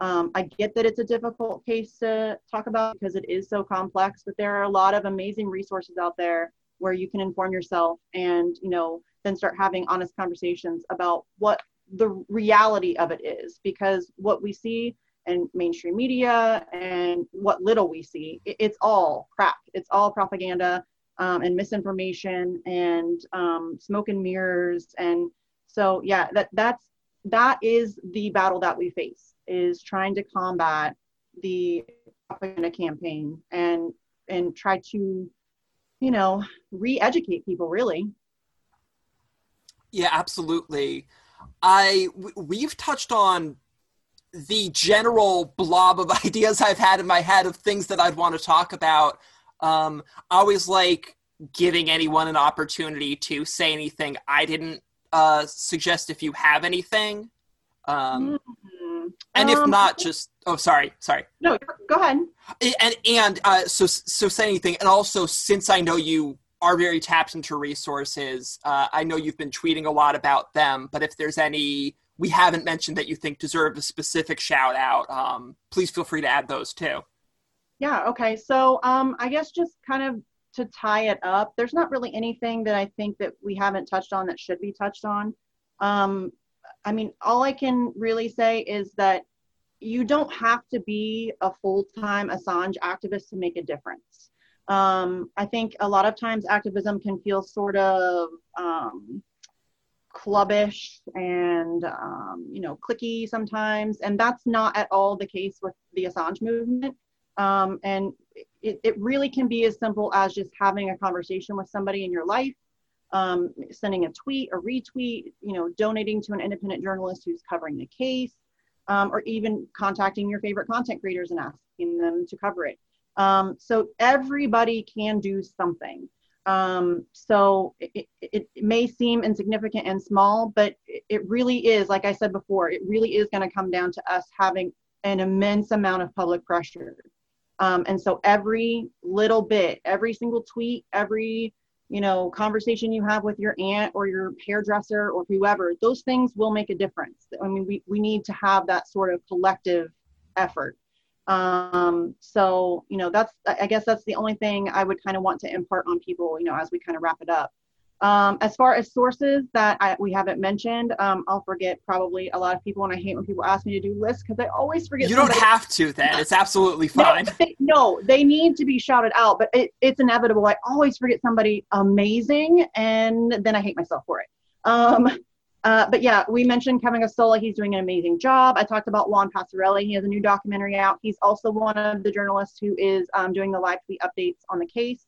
Um, I get that it's a difficult case to talk about because it is so complex, but there are a lot of amazing resources out there where you can inform yourself and, you know, then start having honest conversations about what the reality of it is. Because what we see and mainstream media and what little we see it's all crap. It's all propaganda um, and misinformation and um, smoke and mirrors. And so yeah that that's that is the battle that we face is trying to combat the propaganda campaign and and try to you know re-educate people really yeah absolutely i we've touched on the general blob of *laughs* ideas I've had in my head of things that I'd want to talk about. Um, I always like giving anyone an opportunity to say anything. I didn't uh, suggest if you have anything. Um, mm-hmm. And if um, not, just oh, sorry, sorry. No, go ahead. And and uh, so so say anything. And also, since I know you are very tapped into resources, uh, I know you've been tweeting a lot about them. But if there's any we haven't mentioned that you think deserve a specific shout out, um, please feel free to add those too. Yeah, okay. So um, I guess just kind of to tie it up, there's not really anything that I think that we haven't touched on that should be touched on. Um, I mean, all I can really say is that you don't have to be a full time Assange activist to make a difference. Um, I think a lot of times activism can feel sort of um, clubbish and um, you know clicky sometimes and that's not at all the case with the assange movement um, and it, it really can be as simple as just having a conversation with somebody in your life um, sending a tweet a retweet you know donating to an independent journalist who's covering the case um, or even contacting your favorite content creators and asking them to cover it um, so everybody can do something Um, so it, it, it, may seem insignificant and small, but it really is, like I said before, it really is going to come down to us having an immense amount of public pressure. Um, and so every little bit, every single tweet, every you know conversation you have with your aunt or your hairdresser or whoever, those things will make a difference. I mean, we we need to have that sort of collective effort. Um, so, you know, that's, I guess that's the only thing I would kind of want to impart on people, you know, as we kind of wrap it up. Um, as far as sources that I, we haven't mentioned, um, I'll forget probably a lot of people, and I hate when people ask me to do lists because I always forget. You don't have to. Then it's absolutely fine. No they, no, they need to be shouted out, but it, it's inevitable. I always forget somebody amazing, and then I hate myself for it. Um, uh, but yeah, we mentioned Kevin Gosztola. He's doing an amazing job. I talked about Juan Passarelli. He has a new documentary out. He's also one of the journalists who is um, doing the live tweet updates on the case.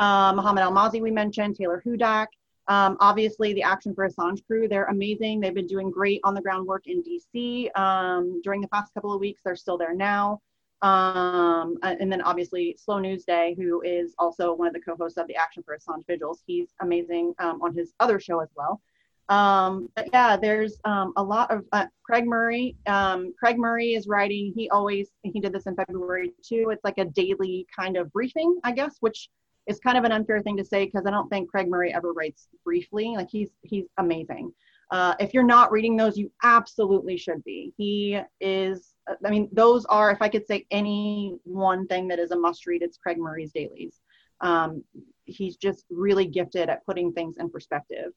Um, Mohammed Elmaazi, we mentioned, Taylor Hudak. Um, obviously, the Action for Assange crew, they're amazing. They've been doing great on the groundwork in DC um, during the past couple of weeks. They're still there now. Um, and then obviously Slow News Day, who is also one of the co-hosts of the Action for Assange Vigils. He's amazing um, on his other show as well. Um, but yeah, there's um, a lot of uh, Craig Murray. Craig Murray is writing. He always he did this in February too. It's like a daily kind of briefing, I guess, which is kind of an unfair thing to say because I don't think Craig Murray ever writes briefly. Like he's he's amazing. Uh, if you're not reading those, you absolutely should be. He is. I mean, those are. If I could say any one thing that is a must read, it's Craig Murray's dailies. Um, he's just really gifted at putting things in perspective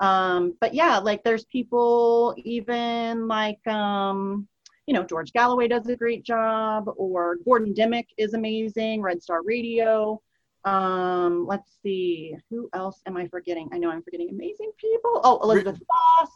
um, but yeah like there's people even like um, you know george galloway does a great job or gordon dimmack is amazing red star radio um, let's see who else am i forgetting i know i'm forgetting amazing people oh elizabeth Vos.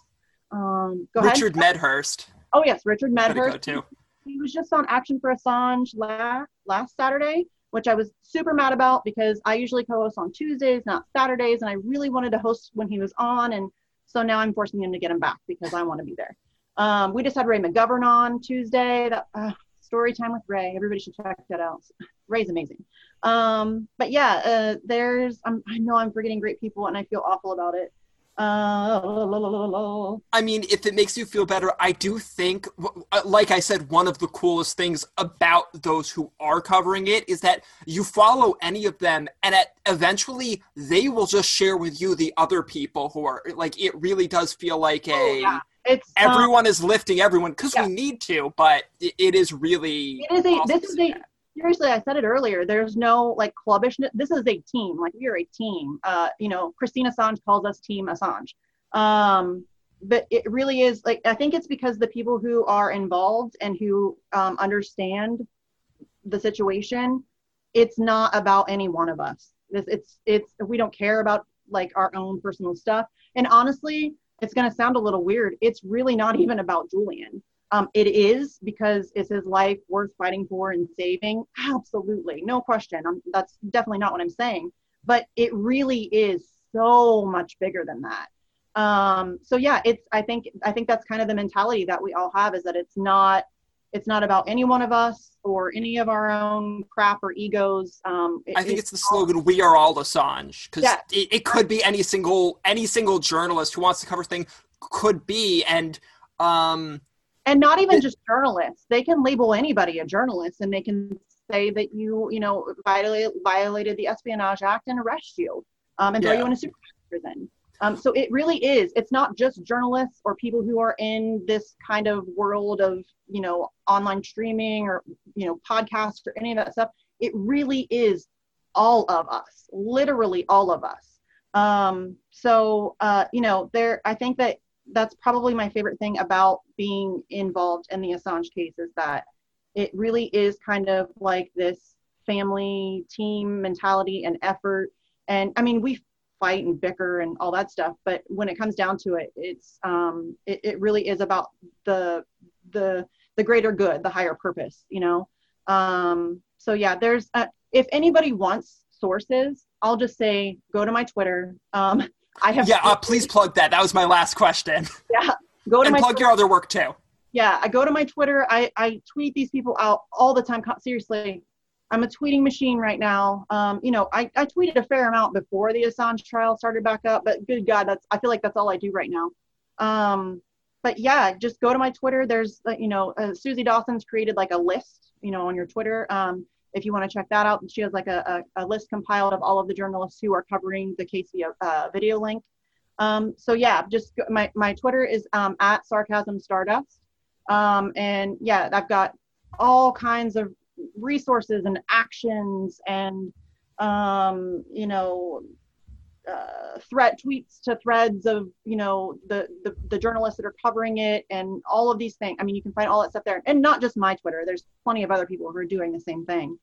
um, go richard ahead. medhurst oh yes richard medhurst too. he was just on action for assange last last saturday which I was super mad about because I usually co-host on Tuesdays, not Saturdays, and I really wanted to host when he was on, and so now I'm forcing him to get him back because I want to be there. Um, we just had Ray McGovern on Tuesday. That uh, story time with Ray. Everybody should check that out. Ray's amazing. Um, but yeah, uh, there's I'm, I know I'm forgetting great people, and I feel awful about it. Uh, I mean, if it makes you feel better, I do think, uh, like I said, one of the coolest things about those who are covering it is that you follow any of them, and at, eventually they will just share with you the other people who are like. It really does feel like a. Oh, yeah. It's everyone um, is lifting everyone because yeah. we need to, but it, it is really. It is a. Awesome this is a seriously, I said it earlier. There's no like clubbishness. This is a team. Like we are a team. Uh, you know, Christine Assange calls us Team Assange. Um, but it really is like I think it's because the people who are involved and who um, understand the situation, it's not about any one of us. This it's it's we don't care about like our own personal stuff. And honestly, it's going to sound a little weird. It's really not even about Julian. Um, it is because is his life worth fighting for and saving? Absolutely, no question. I'm, that's definitely not what I'm saying. But it really is so much bigger than that. Um, so yeah, it's. I think I think that's kind of the mentality that we all have is that it's not it's not about any one of us or any of our own crap or egos. Um, it, I think it's, it's the slogan "We are all Assange" because yeah. it, it, could be any single any single journalist who wants to cover thing could be, and um, and not even just journalists. They can label anybody a journalist and they can say that you you know violated violated the espionage act and arrest you um, and throw you in a super prison. Um, so it really is. It's not just journalists or people who are in this kind of world of you know online streaming or you know podcasts or any of that stuff. It really is all of us literally all of us. Um, so uh, you know there i think that that's probably my favorite thing about being involved in the Assange case is that it really is kind of like this family team mentality and effort. And I mean, we fight and bicker and all that stuff, but when it comes down to it, it's um, it, it really is about the the the greater good, the higher purpose, you know. Um, so yeah, there's a, if anybody wants sources, I'll just say go to my Twitter. Um, I have. Yeah, uh, please plug that. That was my last question. Yeah, go to and my plug Twitter. your other work too. Yeah, I go to my Twitter. I I tweet these people out all the time. Seriously, I'm a tweeting machine right now. Um, you know, I, I tweeted a fair amount before the Assange trial started back up, but good God, that's I feel like that's all I do right now. Um, but yeah, just go to my Twitter. There's, uh, you know, uh, Suzie Dawson's created like a list, you know, on your Twitter. Um, if you want to check that out, she has like a, a, a, list compiled of all of the journalists who are covering the Casey uh, video link. Um, so yeah, just go, my, my Twitter is um, at sarcasm stardust. Um, and yeah, I've got all kinds of resources and actions and, um, you know, uh, threat tweets to threads of you know the, the, the journalists that are covering it and all of these things. I mean you can find all that stuff there. And not just my twitter. There's plenty of other people who are doing the same thing.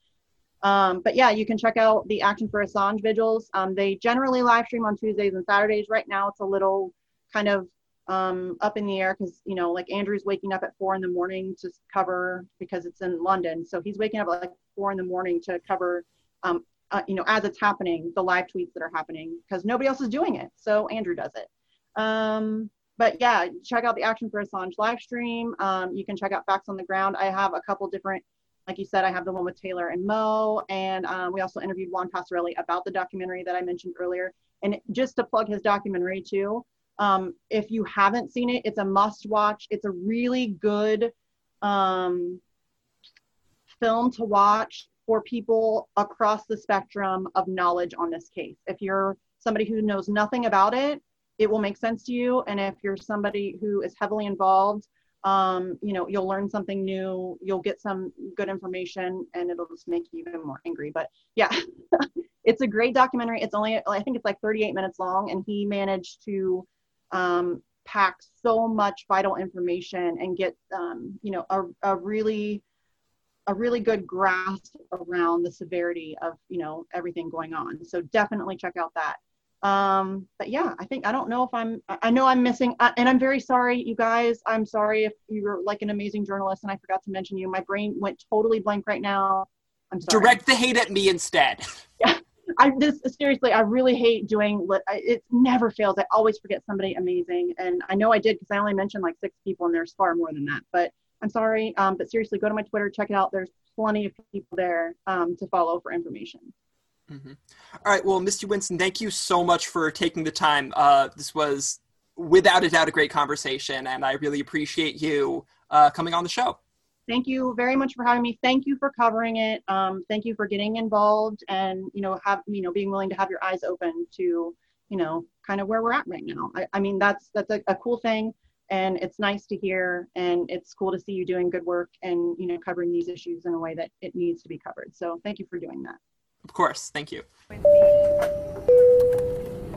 Um, but yeah you can check out the action for assange vigils. Um, they generally live stream on tuesdays and saturdays. Right now it's a little kind of um, up in the air because you know like andrew's waking up at four in the morning to cover because it's in london. So he's waking up at like four in the morning to cover um, uh, you know, as it's happening, the live tweets that are happening because nobody else is doing it. So Andrew does it. Um, but yeah, check out the Action for Assange live stream. Um, you can check out Facts on the Ground. I have a couple different, like you said, I have the one with Taylor and Mo, and um, we also interviewed Juan Passarelli about the documentary that I mentioned earlier. And just to plug his documentary too, um, if you haven't seen it, it's a must watch. It's a really good um, film to watch for people across the spectrum of knowledge on this case. If you're somebody who knows nothing about it, it will make sense to you. And if you're somebody who is heavily involved, um, you know, you'll learn something new, you'll get some good information, and it'll just make you even more angry. But yeah, *laughs* it's a great documentary. It's only, I think it's like 38 minutes long, and he managed to um, pack so much vital information and get, um, you know, a, a really a really good grasp around the severity of you know everything going on. So definitely check out that. Um but yeah i think i don't know if i'm i know i'm missing uh, and i'm very sorry you guys. I'm sorry if you're like an amazing journalist and i forgot to mention you. My brain went totally blank right now. I'm sorry. Direct the hate at me instead. Yeah *laughs* *laughs* i this seriously i really hate doing it never fails. I always forget somebody amazing. And i know i did because i only mentioned like six people and there's far more than that. But I'm sorry, um, but seriously, go to my Twitter, check it out. There's plenty of people there um, to follow for information. Mm-hmm. All right. Well, Misty Winston, thank you so much for taking the time. Uh, this was without a doubt a great conversation, and I really appreciate you uh, coming on the show. Thank you very much for having me. Thank you for covering it. Um, thank you for getting involved and you know have you know being willing to have your eyes open to you know kind of where we're at right now. I, I mean that's that's a, a cool thing and it's nice to hear and it's cool to see you doing good work and you know covering these issues in a way that it needs to be covered. So thank you for doing that. Of course. Thank you.